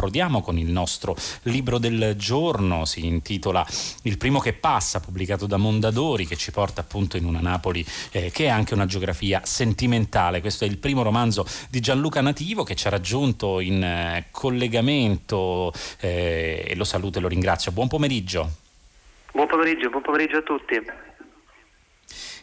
approdiamo con il nostro libro del giorno, si intitola Il primo che passa, pubblicato da Mondadori, che ci porta appunto in una Napoli eh, che è anche una geografia sentimentale. Questo è il primo romanzo di Gianluca Nativo che ci ha raggiunto in eh, collegamento eh, e lo saluto e lo ringrazio. Buon pomeriggio. Buon pomeriggio, buon pomeriggio a tutti.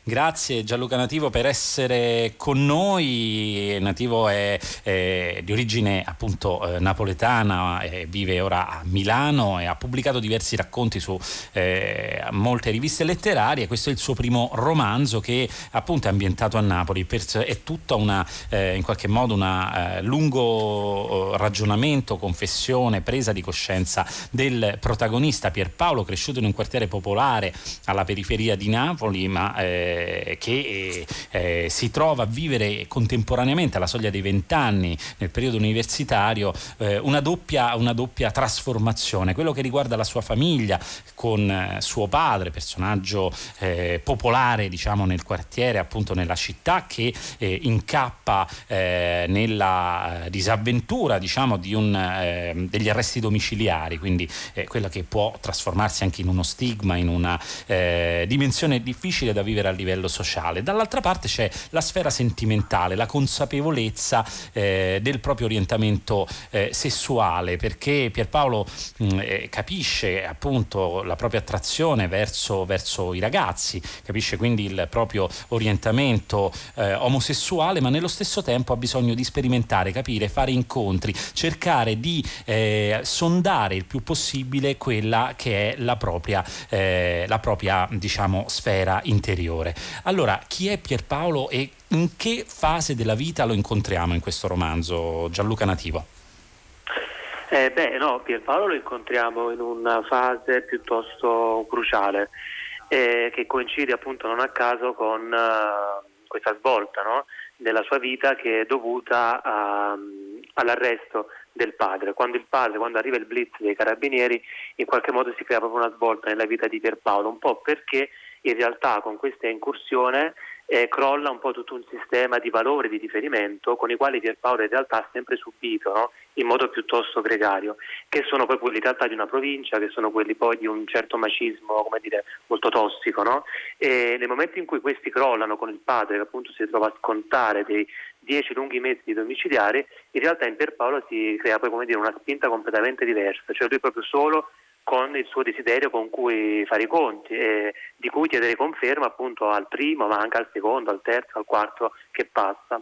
Grazie Gianluca Nativo per essere con noi. Nativo è, è di origine appunto eh, napoletana, eh, vive ora a Milano e ha pubblicato diversi racconti su eh, molte riviste letterarie. Questo è il suo primo romanzo che appunto è ambientato a Napoli. È tutta una, eh, in qualche modo, un eh, lungo eh, ragionamento, confessione, presa di coscienza del protagonista Pierpaolo, cresciuto in un quartiere popolare alla periferia di Napoli, ma eh, che eh, si trova a vivere contemporaneamente alla soglia dei vent'anni nel periodo universitario eh, una, doppia, una, doppia, trasformazione, quello che riguarda la sua famiglia con eh, suo padre, personaggio eh, popolare diciamo nel quartiere, appunto nella città che eh, incappa nella disavventura diciamo di un, degli arresti domiciliari, quindi quella che può trasformarsi anche in uno stigma, in una dimensione difficile da vivere a livello livello sociale. Dall'altra parte c'è la sfera sentimentale, la consapevolezza eh, del proprio orientamento eh, sessuale, perché Pierpaolo mh, mm, eh, capisce appunto la propria attrazione verso, verso, i ragazzi, capisce quindi il proprio orientamento eh, omosessuale, ma nello stesso tempo ha bisogno di sperimentare, capire, fare incontri, cercare di eh, sondare il più possibile quella che è la propria, eh, la propria diciamo, sfera interiore. Allora, chi è Pierpaolo e in che fase della vita lo incontriamo in questo romanzo, Gianluca Nativo? Eh, beh, no, Pierpaolo lo incontriamo in una fase piuttosto cruciale, eh, che coincide appunto non a caso con uh, questa svolta no? della sua vita che è dovuta a, all'arresto del padre. Quando il padre, quando arriva il blitz dei carabinieri, in qualche modo si crea proprio una svolta nella vita di Pierpaolo, un po' perché in realtà con questa incursione eh, crolla un po' tutto un sistema di valori di riferimento con i quali Pierpaolo in realtà ha sempre subito no? in modo piuttosto gregario, che sono poi quelli in realtà di una provincia, che sono quelli poi di un certo macismo come dire, molto tossico. No? E nel momento in cui questi crollano con il padre che appunto si trova a scontare dei dieci lunghi mesi di domiciliari, in realtà in Pierpaolo si crea poi come dire, una spinta completamente diversa, cioè lui proprio solo con il suo desiderio con cui fare i conti e di cui chiedere conferma appunto al primo, ma anche al secondo, al terzo, al quarto che passa.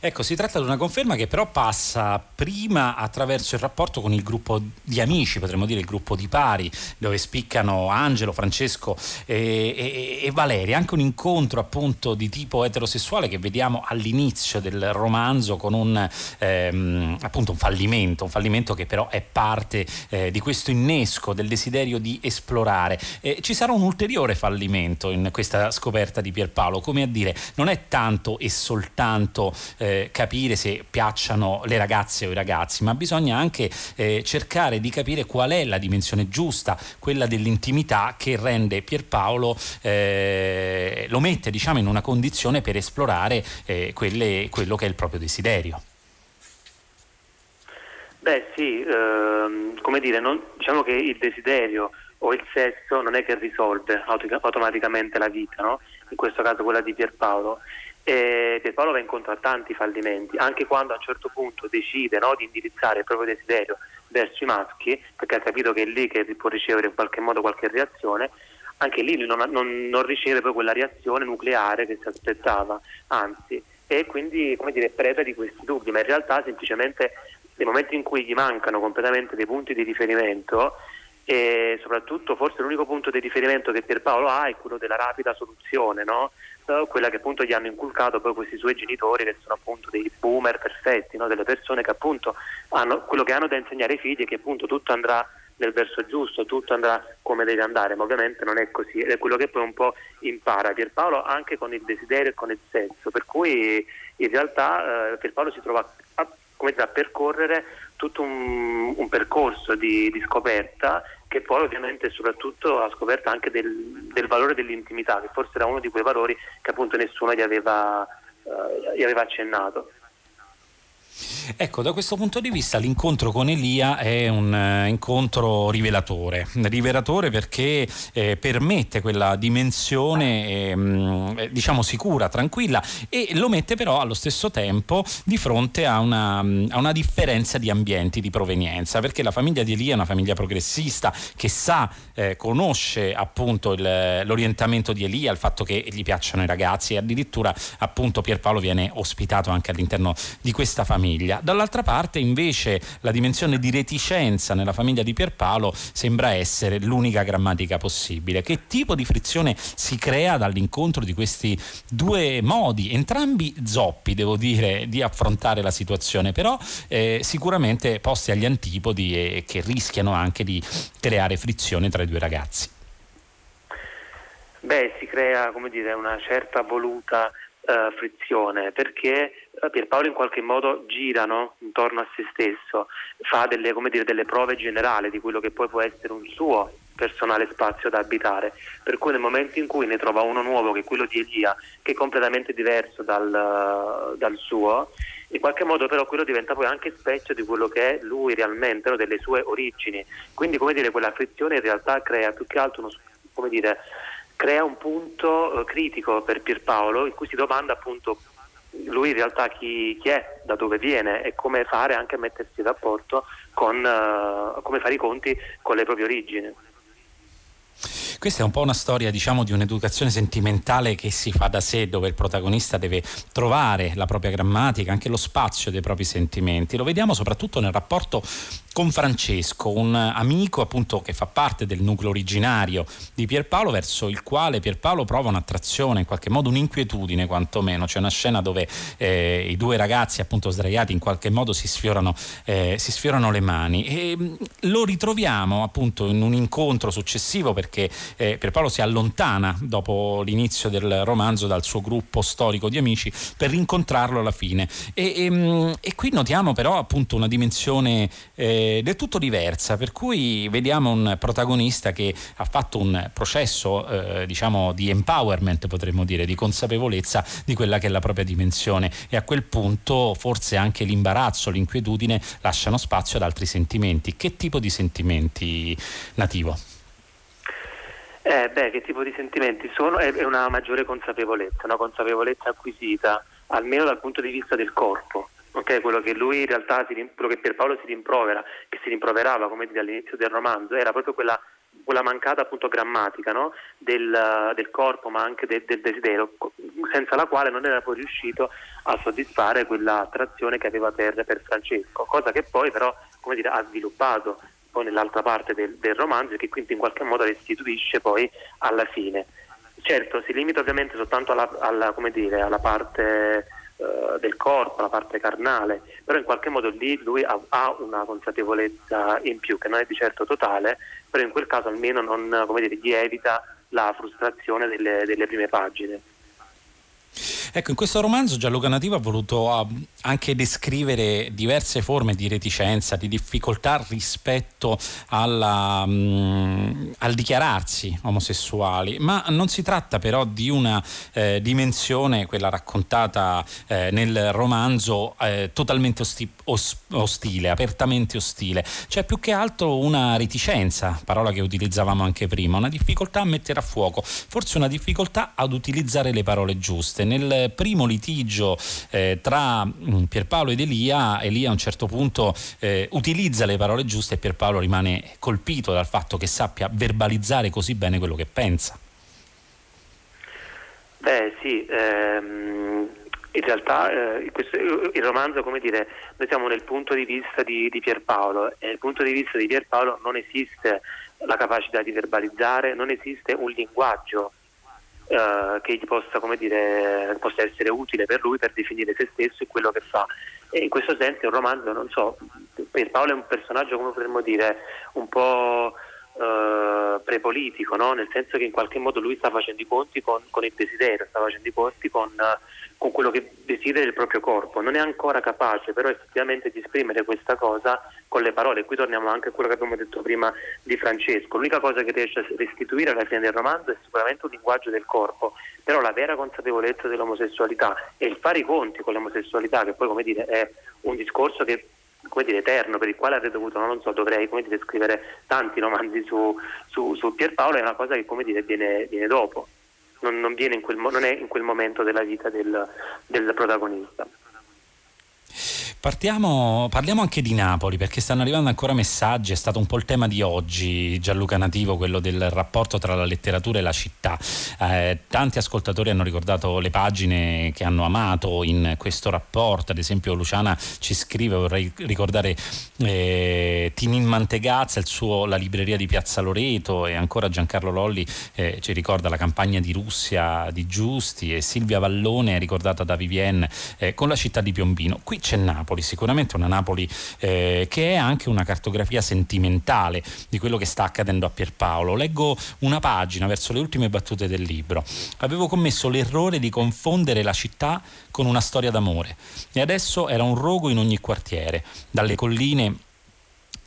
Ecco, si tratta di una conferma che però passa prima attraverso il rapporto con il gruppo di amici, potremmo dire il gruppo di pari, dove spiccano Angelo, Francesco e, e, e Valeria, anche un incontro appunto di tipo eterosessuale che vediamo all'inizio del romanzo con un, ehm, appunto un fallimento, un fallimento che però è parte eh, di questo innesco del desiderio di esplorare. Eh, ci sarà un ulteriore fallimento in questa scoperta di Pierpaolo, come a dire, non è tanto e soltanto eh, capire se piacciono le ragazze o i ragazzi, ma bisogna anche eh, cercare di capire qual è la dimensione giusta, quella dell'intimità che rende Pierpaolo, eh, lo mette diciamo in una condizione per esplorare eh, quelle, quello che è il proprio desiderio. Beh sì, ehm, come dire, non, diciamo che il desiderio o il sesso non è che risolve automaticamente la vita, no? in questo caso quella di Pierpaolo. E Pierpaolo va incontro a tanti fallimenti, anche quando a un certo punto decide no, di indirizzare il proprio desiderio verso i maschi, perché ha capito che è lì che può ricevere in qualche modo qualche reazione, anche lì non, non, non riceve poi quella reazione nucleare che si aspettava, anzi, e quindi come dire, preda di questi dubbi, ma in realtà semplicemente nel momento in cui gli mancano completamente dei punti di riferimento, e soprattutto forse l'unico punto di riferimento che Pierpaolo ha è quello della rapida soluzione, no? quella che appunto gli hanno inculcato poi questi suoi genitori che sono appunto dei boomer perfetti, no? delle persone che appunto hanno quello che hanno da insegnare ai figli è che appunto tutto andrà nel verso giusto, tutto andrà come deve andare, ma ovviamente non è così ed è quello che poi un po' impara Pierpaolo anche con il desiderio e con il sesso, per cui in realtà eh, Pierpaolo si trova a, a percorrere tutto un, un percorso di, di scoperta che poi ovviamente soprattutto ha scoperto anche del, del, valore dell'intimità, che forse era uno di quei valori che appunto nessuno gli aveva, uh, gli aveva accennato. Ecco, da questo punto di vista l'incontro con Elia è un uh, incontro rivelatore, rivelatore perché eh, permette quella dimensione ehm, eh, diciamo sicura, tranquilla e lo mette però allo stesso tempo di fronte a una, a una differenza di ambienti, di provenienza, perché la famiglia di Elia è una famiglia progressista che sa, eh, conosce appunto il, l'orientamento di Elia, il fatto che gli piacciono i ragazzi e addirittura appunto Pierpaolo viene ospitato anche all'interno di questa famiglia. Dall'altra parte invece la dimensione di reticenza nella famiglia di Pierpaolo sembra essere l'unica grammatica possibile. Che tipo di frizione si crea dall'incontro di questi due modi, entrambi zoppi devo dire, di affrontare la situazione, però eh, sicuramente posti agli antipodi e che rischiano anche di creare frizione tra i due ragazzi? Beh, si crea dire, una certa voluta uh, frizione perché eh, Pierpaolo in qualche modo gira no? intorno a se stesso, fa delle, dire, delle prove generali di quello che poi può essere un suo personale spazio da abitare, per cui nel momento in cui ne trova uno nuovo che è quello di Elia, che è completamente diverso dal, dal suo, in qualche modo però quello diventa poi anche specchio di quello che è lui realmente, delle sue origini, quindi come dire quella frizione in realtà crea più che altro uno, come dire, crea un punto eh, critico per Pierpaolo in cui si domanda appunto lui in realtà chi, chi, è, da dove viene e come fare anche a mettersi in rapporto con, uh, come fare i conti con le proprie origini. Questa è un po' una storia diciamo di un'educazione sentimentale che si fa da sé dove il protagonista deve trovare la propria grammatica, anche lo spazio dei propri sentimenti. Lo vediamo soprattutto nel rapporto con Francesco, un amico appunto che fa parte del nucleo originario di Pierpaolo verso il quale Pierpaolo prova un'attrazione, in qualche modo un'inquietudine quantomeno. C'è una scena dove eh, i due ragazzi appunto sdraiati in qualche modo si sfiorano, eh, si sfiorano le mani e mm, lo ritroviamo appunto in un incontro successivo perché eh, Pierpaolo si allontana dopo l'inizio del romanzo dal suo gruppo storico di amici per rincontrarlo alla fine e, e, mm, e qui notiamo però appunto una dimensione eh, del tutto diversa, per cui vediamo un protagonista che ha fatto un processo eh, diciamo di empowerment, potremmo dire, di consapevolezza di quella che è la propria dimensione e a quel punto forse anche l'imbarazzo, l'inquietudine lasciano spazio ad altri sentimenti. Che tipo di sentimenti nativo? Eh, beh, che tipo di sentimenti sono? È una maggiore consapevolezza, una consapevolezza acquisita, almeno dal punto di vista del corpo Okay, quello che lui in realtà, si, quello che Pierpaolo si rimprovera, che si rimproverava come dire, all'inizio del romanzo, era proprio quella, quella mancata appunto grammatica no? del, del, corpo ma anche de, del desiderio, senza la quale non era poi riuscito a soddisfare quella attrazione che aveva per, per Francesco, cosa che poi però dire, ha sviluppato poi nell'altra parte del, del romanzo e che quindi in qualche modo restituisce poi alla fine. Certo, si limita ovviamente soltanto alla, alla, dire, alla parte eh, del corpo, la parte carnale, però in qualche modo lì lui ha, ha, una consapevolezza in più che non è di certo totale, però in quel caso almeno non, dire, gli evita la frustrazione delle, delle prime pagine. Ecco, in questo romanzo Gianluca Nativo ha voluto anche descrivere diverse forme di reticenza, di difficoltà rispetto alla, um, al dichiararsi omosessuali, ma non si tratta però di una eh, dimensione, quella raccontata eh, nel romanzo, eh, totalmente osti- os- ostile, apertamente ostile. C'è più che altro una reticenza, parola che utilizzavamo anche prima, una difficoltà a mettere a fuoco, forse una difficoltà ad utilizzare le parole giuste. Nel primo litigio eh, tra mm, Pierpaolo ed Elia, Elia a un certo punto eh, utilizza le parole giuste e Pierpaolo rimane colpito dal fatto che sappia verbalizzare così bene quello che pensa. Beh sì, ehm, in realtà eh, questo, il romanzo, come dire, noi siamo nel punto di vista di, di Pierpaolo e nel punto di vista di Pierpaolo non esiste la capacità di verbalizzare, non esiste un linguaggio eh, che possa, dire, possa, essere utile per lui per definire se stesso e quello che fa. E in questo senso il romanzo, non so, per Paolo è un personaggio, come potremmo dire, un po' eh, prepolitico, no? nel senso che in qualche modo lui sta facendo i conti con, con il desiderio, sta facendo i conti con, con, quello che desidera il proprio corpo. Non è ancora capace però effettivamente di esprimere questa cosa con le parole. Qui torniamo anche a quello che abbiamo detto prima di Francesco. L'unica cosa che riesce a restituire alla fine del romanzo è sicuramente un linguaggio del corpo, però la vera consapevolezza dell'omosessualità e il fare i conti con l'omosessualità, che poi come dire, è un discorso che come dire, eterno per il quale avrei dovuto, non so, dovrei come dire, scrivere tanti romanzi su, su, su Pierpaolo, è una cosa che come dire, viene, viene dopo, non, non, viene in quel, non è in quel momento della vita del, del protagonista. Partiamo, parliamo anche di Napoli perché stanno arrivando ancora messaggi, è stato un po' il tema di oggi, Gianluca Nativo, quello del rapporto tra la letteratura e la città. Eh, tanti ascoltatori hanno ricordato le pagine che hanno amato in questo rapporto, ad esempio Luciana ci scrive, vorrei ricordare eh, Tinin Mantegazza, suo La libreria di Piazza Loreto e ancora Giancarlo Lolli eh, ci ricorda la campagna di Russia di Giusti e Silvia Vallone ricordata da Vivienne eh, con la città di Piombino. Qui c'è Napoli. Napoli, sicuramente una Napoli eh, che è anche una cartografia sentimentale di quello che sta accadendo a Pierpaolo. Leggo una pagina verso le ultime battute del libro. Avevo commesso l'errore di confondere la città con una storia d'amore e adesso era un rogo in ogni quartiere, dalle colline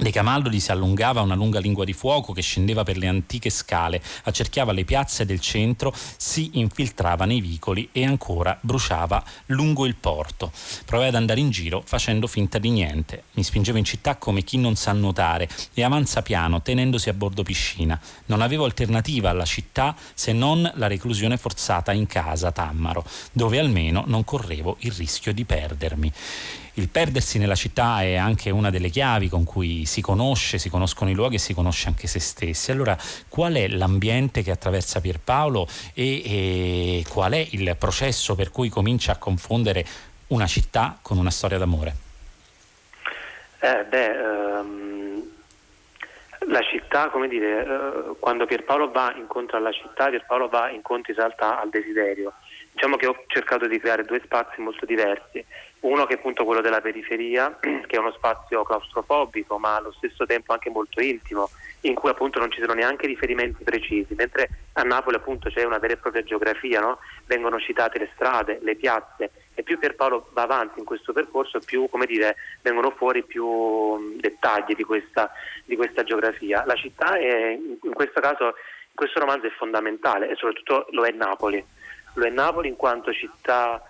dei Camaldoli si allungava una lunga lingua di fuoco che scendeva per le antiche scale, accerchiava le piazze del centro, si infiltrava nei vicoli e ancora bruciava lungo il porto. Provai ad andare in giro facendo finta di niente. Mi spingevo in città come chi non sa nuotare e avanza piano tenendosi a bordo piscina. Non avevo alternativa alla città se non la reclusione forzata in casa Tammaro, dove almeno non correvo il rischio di perdermi il perdersi nella città è anche una delle chiavi con cui si conosce, si conoscono i luoghi e si conosce anche se stessi. Allora, qual è l'ambiente che attraversa Pierpaolo e, e qual è il processo per cui comincia a confondere una città con una storia d'amore? Eh, beh, um, la città, come dire, uh, quando Pierpaolo va incontro alla città, Pierpaolo va incontro in realtà al desiderio. Diciamo che ho cercato di creare due spazi molto diversi uno che è appunto quello della periferia, che è uno spazio claustrofobico ma allo stesso tempo anche molto intimo, in cui appunto non ci sono neanche riferimenti precisi, mentre a Napoli appunto c'è una vera e propria geografia, no? vengono citate le strade, le piazze e più Pierpaolo va avanti in questo percorso più dire, vengono fuori più dettagli di questa, di questa geografia. La città è, in questo caso, in questo romanzo è fondamentale e soprattutto lo è Napoli, lo è Napoli in quanto città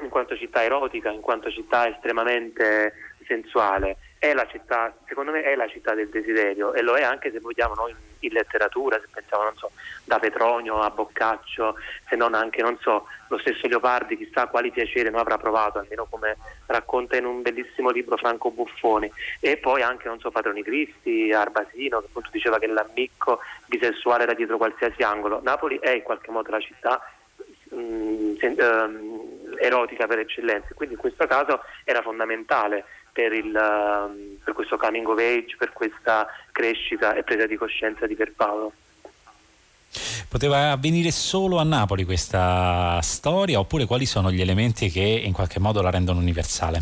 in quanto città erotica, in quanto città estremamente sensuale, è la città, secondo me è la città del desiderio e lo è anche se vogliamo noi in, letteratura, se pensiamo non so, da Petronio a Boccaccio, se non anche non so, lo stesso Leopardi, chissà quali piacere non avrà provato, almeno come racconta in un bellissimo libro Franco Buffoni, e poi anche non so, Padroni Cristi, Arbasino, che appunto diceva che l'ammicco bisessuale era dietro qualsiasi angolo. Napoli è in qualche modo la città mh, mm, sen- uh, erotica per eccellenza, quindi in questo caso era fondamentale per, il, um, per questo coming of age, per questa crescita e presa di coscienza di Pierpaolo. Poteva avvenire solo a Napoli questa storia oppure quali sono gli elementi che in qualche modo la rendono universale?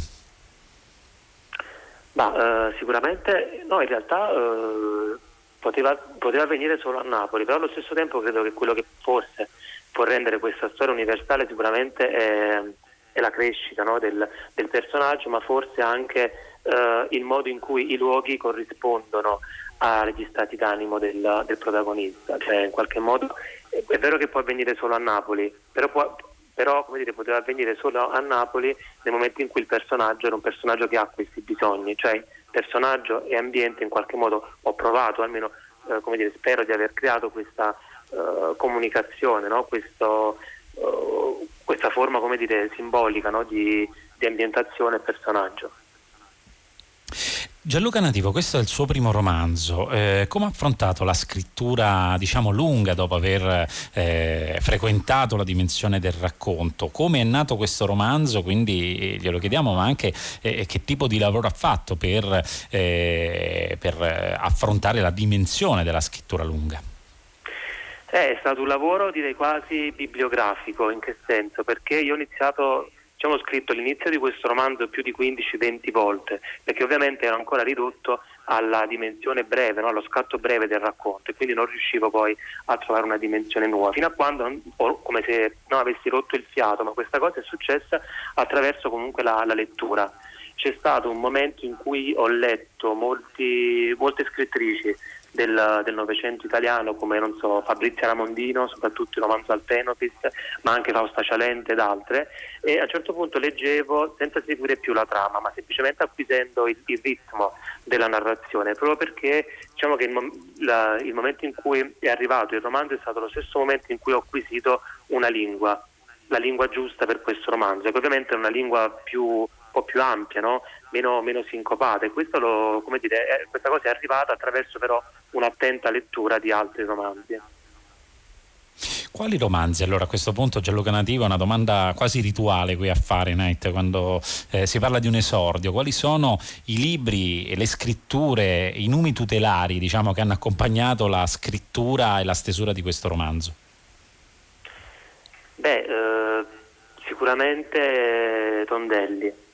Ma, eh, sicuramente no, in realtà eh, poteva, poteva avvenire solo a Napoli, però allo stesso tempo credo che quello che forse può rendere questa storia universale sicuramente è, è la crescita no, del, del, personaggio, ma forse anche eh, il modo in cui i luoghi corrispondono agli stati d'animo del, del protagonista. Cioè, in qualche modo è vero che può avvenire solo a Napoli, però, può, però dire, poteva avvenire solo a Napoli nel momento in cui il personaggio era un personaggio che ha questi bisogni, cioè personaggio e ambiente in qualche modo ho provato, almeno eh, dire, spero di aver creato questa uh, comunicazione, no? Questo, uh, questa forma come dire, simbolica no? di, di ambientazione e personaggio. Gianluca Nativo, questo è il suo primo romanzo. Eh, come ha affrontato la scrittura, diciamo, lunga dopo aver eh, frequentato la dimensione del racconto? Come è nato questo romanzo? Quindi glielo chiediamo, ma anche eh, che tipo di lavoro ha fatto per, eh, per affrontare la dimensione della scrittura lunga? Eh, è stato un lavoro direi quasi bibliografico, in che senso? Perché io ho iniziato, diciamo, ho scritto l'inizio di questo romanzo più di 15-20 volte, perché ovviamente ero ancora ridotto alla dimensione breve, no? allo scatto breve del racconto e quindi non riuscivo poi a trovare una dimensione nuova, fino a quando, come se non avessi rotto il fiato, ma questa cosa è successa attraverso comunque la, la lettura c'è stato un momento in cui ho letto molti, molte scrittrici del, del Novecento italiano come non so, Fabrizia Ramondino, soprattutto il romanzo Alpenopis, ma anche Fausta Cialente ed altre e a un certo punto leggevo senza seguire più la trama ma semplicemente acquisendo il, il ritmo della narrazione proprio perché diciamo che il, la, il momento in cui è arrivato il romanzo è stato lo stesso momento in cui ho acquisito una lingua la lingua giusta per questo romanzo, che ovviamente è una lingua più, un po' più ampia, no? Meno, meno sincopata e lo, dire, è, questa cosa è arrivata attraverso però un'attenta lettura di altri romanzi. Quali romanzi? Allora a questo punto Gianluca Nativo è una domanda quasi rituale qui a Fahrenheit quando eh, si parla di un esordio. Quali sono i libri, le scritture, i numi tutelari diciamo, che hanno accompagnato la scrittura e la stesura di questo romanzo? Beh, eh, sicuramente Tondelli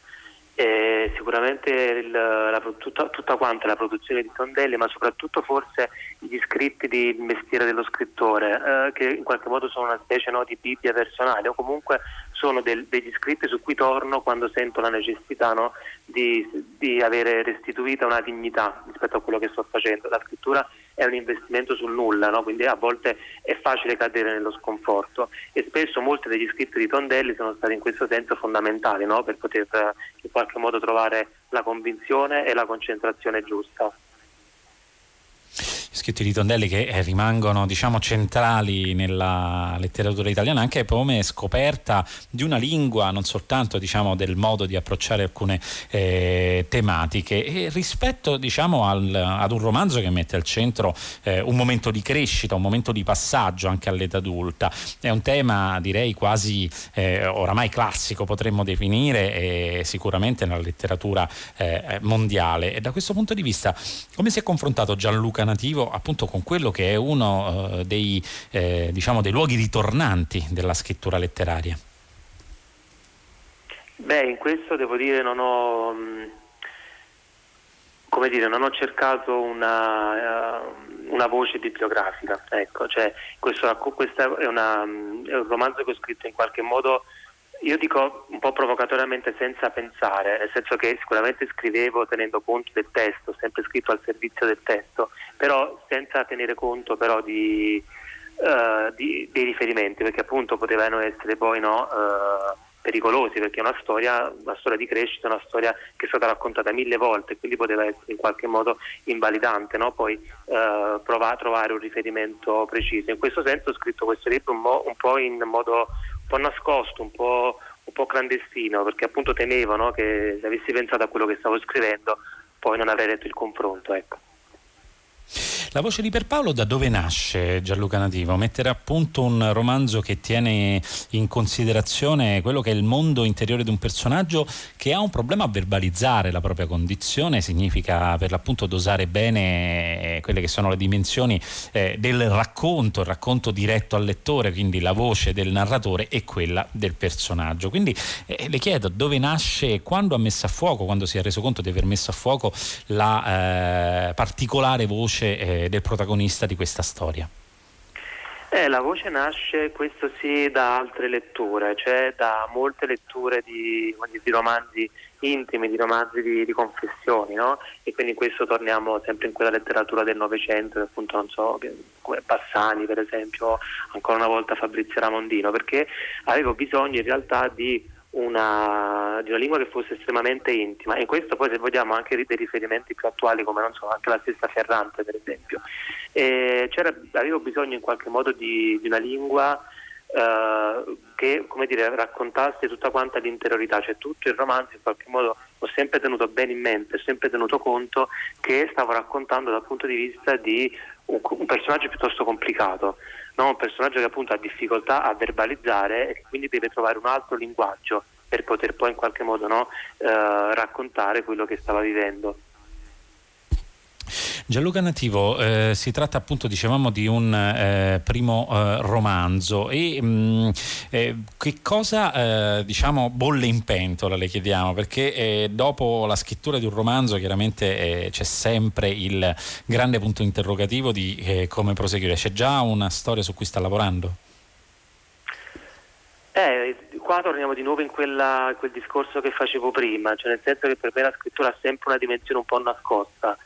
eh, sicuramente il, la, tutta, tutta, quanta la produzione di Tondelli, ma soprattutto forse gli scritti di mestiere dello scrittore, eh, che in qualche modo sono una specie no, di Bibbia personale o comunque sono del, degli scritti su cui torno quando sento la necessità no, di, di avere restituita una dignità rispetto a quello che sto facendo. La scrittura è un investimento sul nulla, no? quindi a volte è facile cadere nello sconforto e spesso molti degli scritti di Tondelli sono stati in questo senso fondamentali no? per poter eh, in qualche modo trovare la convinzione e la concentrazione giusta scritti di Tondelli che eh, rimangono diciamo, centrali nella letteratura italiana anche come scoperta di una lingua, non soltanto diciamo, del modo di approcciare alcune eh, tematiche e rispetto diciamo, al, ad un romanzo che mette al centro eh, un momento di crescita, un momento di passaggio anche all'età adulta. È un tema direi quasi eh, oramai classico potremmo definire sicuramente nella letteratura eh, mondiale e da questo punto di vista come si è confrontato Gianluca Nativo appunto con quello che è uno eh, dei, eh, diciamo dei luoghi ritornanti della scrittura letteraria? Beh, in questo devo dire non ho, mm, come dire, non ho cercato una, uh, una voce bibliografica, ecco, cioè, questo, questo è, una, è un romanzo che ho scritto in qualche modo io dico un po' provocatoriamente senza pensare, nel senso che sicuramente scrivevo tenendo conto del testo, sempre scritto al servizio del testo, però senza tenere conto però di, uh, di, dei riferimenti, perché appunto potevano essere poi no, uh, pericolosi, perché è una storia, una storia di crescita, una storia che è stata raccontata mille volte, quindi poteva essere in qualche modo invalidante, no? poi uh, provare, trovare un riferimento preciso. In questo senso ho scritto questo libro un, mo- un po' in modo po' nascosto, un po', un po clandestino, perché appunto temevo no, che se avessi pensato a quello che stavo scrivendo poi non avrei letto il confronto. Ecco. La voce di Pierpaolo da dove nasce Gianluca Nativo? Mettere a punto un romanzo che tiene in considerazione quello che è il mondo interiore di un personaggio che ha un problema a verbalizzare la propria condizione, significa per l'appunto dosare bene quelle che sono le dimensioni eh, del racconto, il racconto diretto al lettore, quindi la voce del narratore e quella del personaggio. Quindi eh, le chiedo dove nasce, quando ha messo a fuoco, quando si è reso conto di aver messo a fuoco la eh, particolare voce del protagonista di questa storia? Eh, la voce nasce, questo sì, da altre letture, cioè da molte letture di, di romanzi intimi, di romanzi di, di confessioni, no? E quindi in questo torniamo sempre in quella letteratura del Novecento, appunto, non so, come Bassani per esempio, ancora una volta Fabrizio Ramondino, perché avevo bisogno in realtà di una, di una lingua che fosse estremamente intima. E questo poi se vogliamo anche dei riferimenti più attuali come non so, anche la stessa Ferrante per esempio. E avevo bisogno in qualche modo di, di una lingua Uh, che dire, raccontasse tutta quanta l'interiorità, cioè tutto il romanzo in qualche modo ho sempre tenuto bene in mente, ho sempre tenuto conto che stavo raccontando dal punto di vista di un, un personaggio piuttosto complicato, no? un personaggio che appunto ha difficoltà a verbalizzare e quindi deve trovare un altro linguaggio per poter poi in qualche modo no, eh, raccontare quello che stava vivendo. Gianluca Nativo, eh, si tratta appunto, dicevamo, di un eh, primo eh, romanzo e mh, mm, eh, che cosa, eh, diciamo, bolle in pentola le chiediamo, perché eh, dopo la scrittura di un romanzo chiaramente c'è sempre il grande punto interrogativo di come proseguire. C'è già una storia su cui sta lavorando? Eh, qua torniamo di nuovo in quella, quel discorso che facevo prima, cioè nel senso che per me la scrittura ha sempre una dimensione un po' nascosta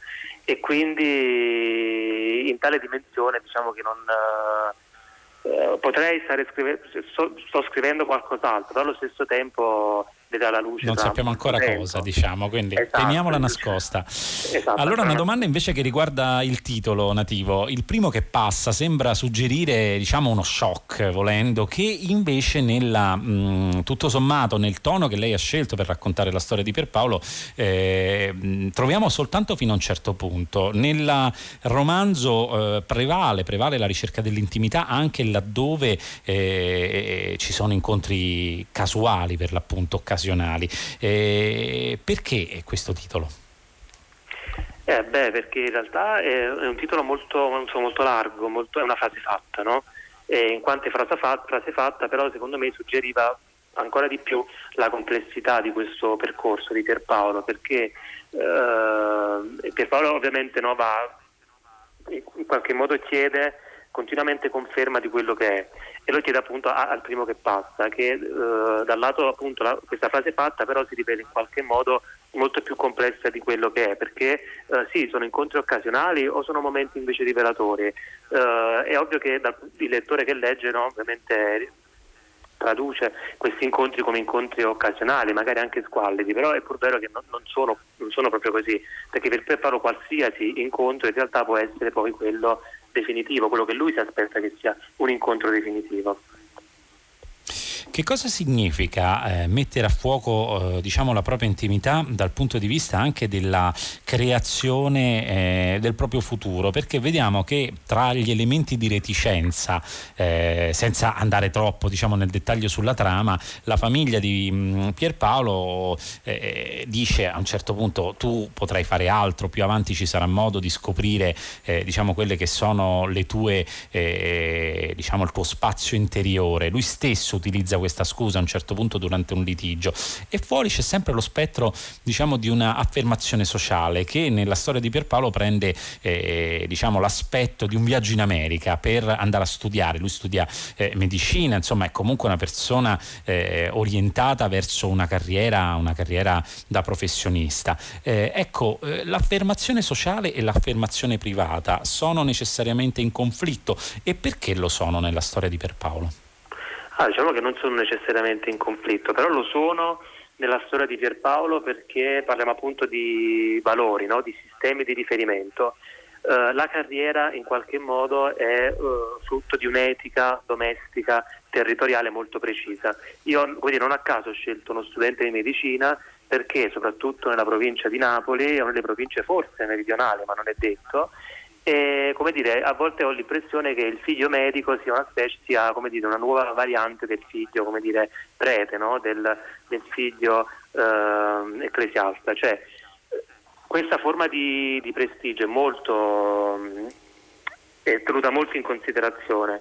e quindi in tale dimensione diciamo che non eh, potrei stare scrivendo, sto, sto scrivendo qualcos'altro, però allo stesso tempo vede alla luce. Non sappiamo ancora tempo. cosa, diciamo, quindi esatto, teniamola nascosta. Esatto, allora, una domanda invece che riguarda il titolo nativo. Il primo che passa sembra suggerire, diciamo, uno shock, volendo, che invece nella, mh, tutto sommato nel tono che lei ha scelto per raccontare la storia di Pierpaolo eh, troviamo soltanto fino a un certo punto. Nel romanzo eh, prevale, prevale la ricerca dell'intimità anche laddove eh, ci sono incontri casuali per l'appunto occasionali occasionali. Eh, perché questo titolo? Eh beh, perché in realtà è, un titolo molto, molto largo, molto, è una frase fatta, no? In quanto frase fatta, frase fatta, però secondo me suggeriva ancora di più la complessità di questo percorso di Pierpaolo, perché eh, Pierpaolo ovviamente no, va, in qualche modo chiede continuamente conferma di quello che è e lo chiede appunto al primo che passa, che eh, dal lato appunto la, questa frase fatta però si rivela in qualche modo molto più complessa di quello che è, perché eh, sì, sono incontri occasionali o sono momenti invece rivelatori. Eh, è ovvio che dal, il lettore che legge no, ovviamente traduce questi incontri come incontri occasionali, magari anche squallidi, però è pur vero che non, non, sono, non sono, proprio così, perché per farlo qualsiasi incontro in realtà può essere poi quello definitivo, quello che lui si aspetta che sia un incontro definitivo. Che cosa significa eh, mettere a fuoco eh, diciamo, la propria intimità dal punto di vista anche della creazione eh, del proprio futuro? Perché vediamo che tra gli elementi di reticenza, eh, senza andare troppo diciamo, nel dettaglio sulla trama, la famiglia di mh, mm, Pierpaolo eh, dice a un certo punto tu potrai fare altro, più avanti ci sarà modo di scoprire eh, diciamo, quelle che sono le tue, diciamo, il tuo spazio interiore. Lui stesso utilizza questa scusa a un certo punto durante un litigio e fuori c'è sempre lo spettro diciamo di un'affermazione sociale che nella storia di Pierpaolo prende eh, diciamo, l'aspetto di un viaggio in America per andare a studiare, lui studia eh, medicina, insomma è comunque una persona eh, orientata verso una carriera, una carriera da professionista. Eh, ecco, eh, l'affermazione sociale e l'affermazione privata sono necessariamente in conflitto e perché lo sono nella storia di Pierpaolo? Ah, diciamo che non sono necessariamente in conflitto, però lo sono nella storia di Pierpaolo perché parliamo appunto di valori, no? di sistemi di riferimento. Uh, la carriera in qualche modo è uh, frutto di un'etica domestica territoriale molto precisa. Io quindi non a caso ho scelto uno studente di medicina perché soprattutto nella provincia di Napoli o nelle province forse meridionali, ma non è detto, e, come dire, a volte ho l'impressione che il figlio medico sia una specie, sia dire, una nuova variante del figlio, come dire, prete, no? del, del, figlio eh, ecclesiasta. Cioè, questa forma di, di prestigio è molto è tenuta molto in considerazione.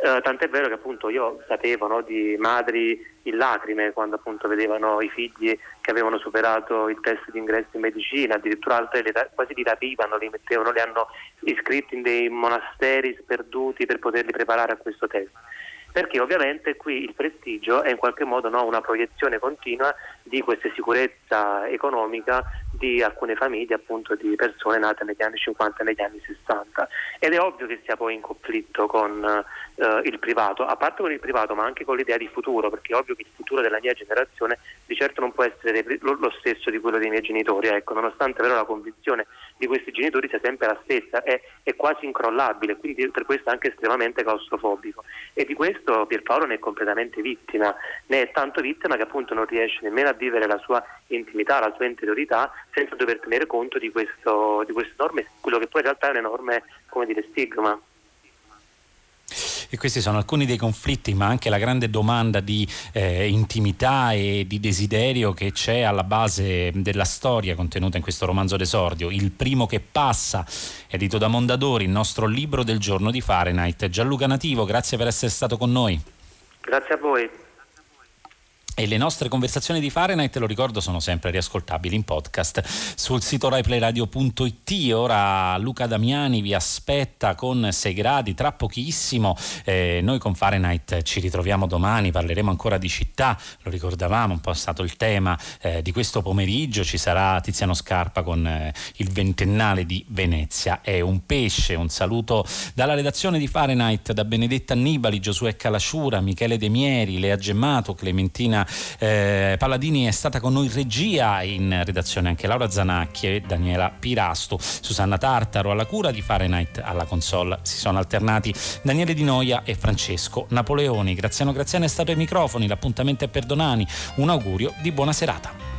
Uh, tant'è vero che appunto io sapevo no, di madri in lacrime quando appunto vedevano i figli che avevano superato il test di ingresso in medicina, addirittura altre li, quasi li rapivano, li mettevano, li hanno iscritti in dei monasteri sperduti per poterli preparare a questo test. Perché ovviamente qui il prestigio è in qualche modo no, una proiezione continua di questa sicurezza economica di alcune famiglie, appunto di persone nate negli anni 50 e negli anni 60 ed è ovvio che sia poi in conflitto con eh, il privato, a parte con il privato ma anche con l'idea di futuro, perché è ovvio che il futuro della mia generazione di certo non può essere lo stesso di quello dei miei genitori, ecco, nonostante però la convinzione di questi genitori sia sempre la stessa, è, è quasi incrollabile, quindi per questo anche estremamente claustrofobico. E di questo Pierpaolo ne è completamente vittima, ne è tanto vittima che appunto non riesce nemmeno a vivere la sua intimità, la sua interiorità senza dover tenere conto di, questo, di queste norme, quello che poi in realtà è un enorme come dire, stigma. E questi sono alcuni dei conflitti, ma anche la grande domanda di eh, intimità e di desiderio che c'è alla base della storia contenuta in questo romanzo d'esordio. Il primo che passa, edito da Mondadori, il nostro libro del giorno di Fahrenheit. Gianluca Nativo, grazie per essere stato con noi. Grazie a voi. E le nostre conversazioni di Fahrenheit, lo ricordo, sono sempre riascoltabili in podcast sul sito raiplayradio.it. Ora Luca Damiani vi aspetta con 6 gradi tra pochissimo. Eh, noi con Fahrenheit ci ritroviamo domani, parleremo ancora di città, lo ricordavamo, un po' è stato il tema eh, di questo pomeriggio. Ci sarà Tiziano Scarpa con eh, il ventennale di Venezia. È un pesce. Un saluto dalla redazione di Fahrenheit, da Benedetta Annibali, Giosuè Calasciura, Michele De Mieri, Lea Gemmato, Clementina eh, Palladini è stata con noi regia, in redazione anche Laura Zanacchi Daniela Pirasto, Susanna Tartaro alla cura di Fahrenheit alla console. Si sono alternati Daniele Di Noia e Francesco Napoleoni. Graziano Graziano è stato ai microfoni, l'appuntamento è per domani. Un augurio di buona serata.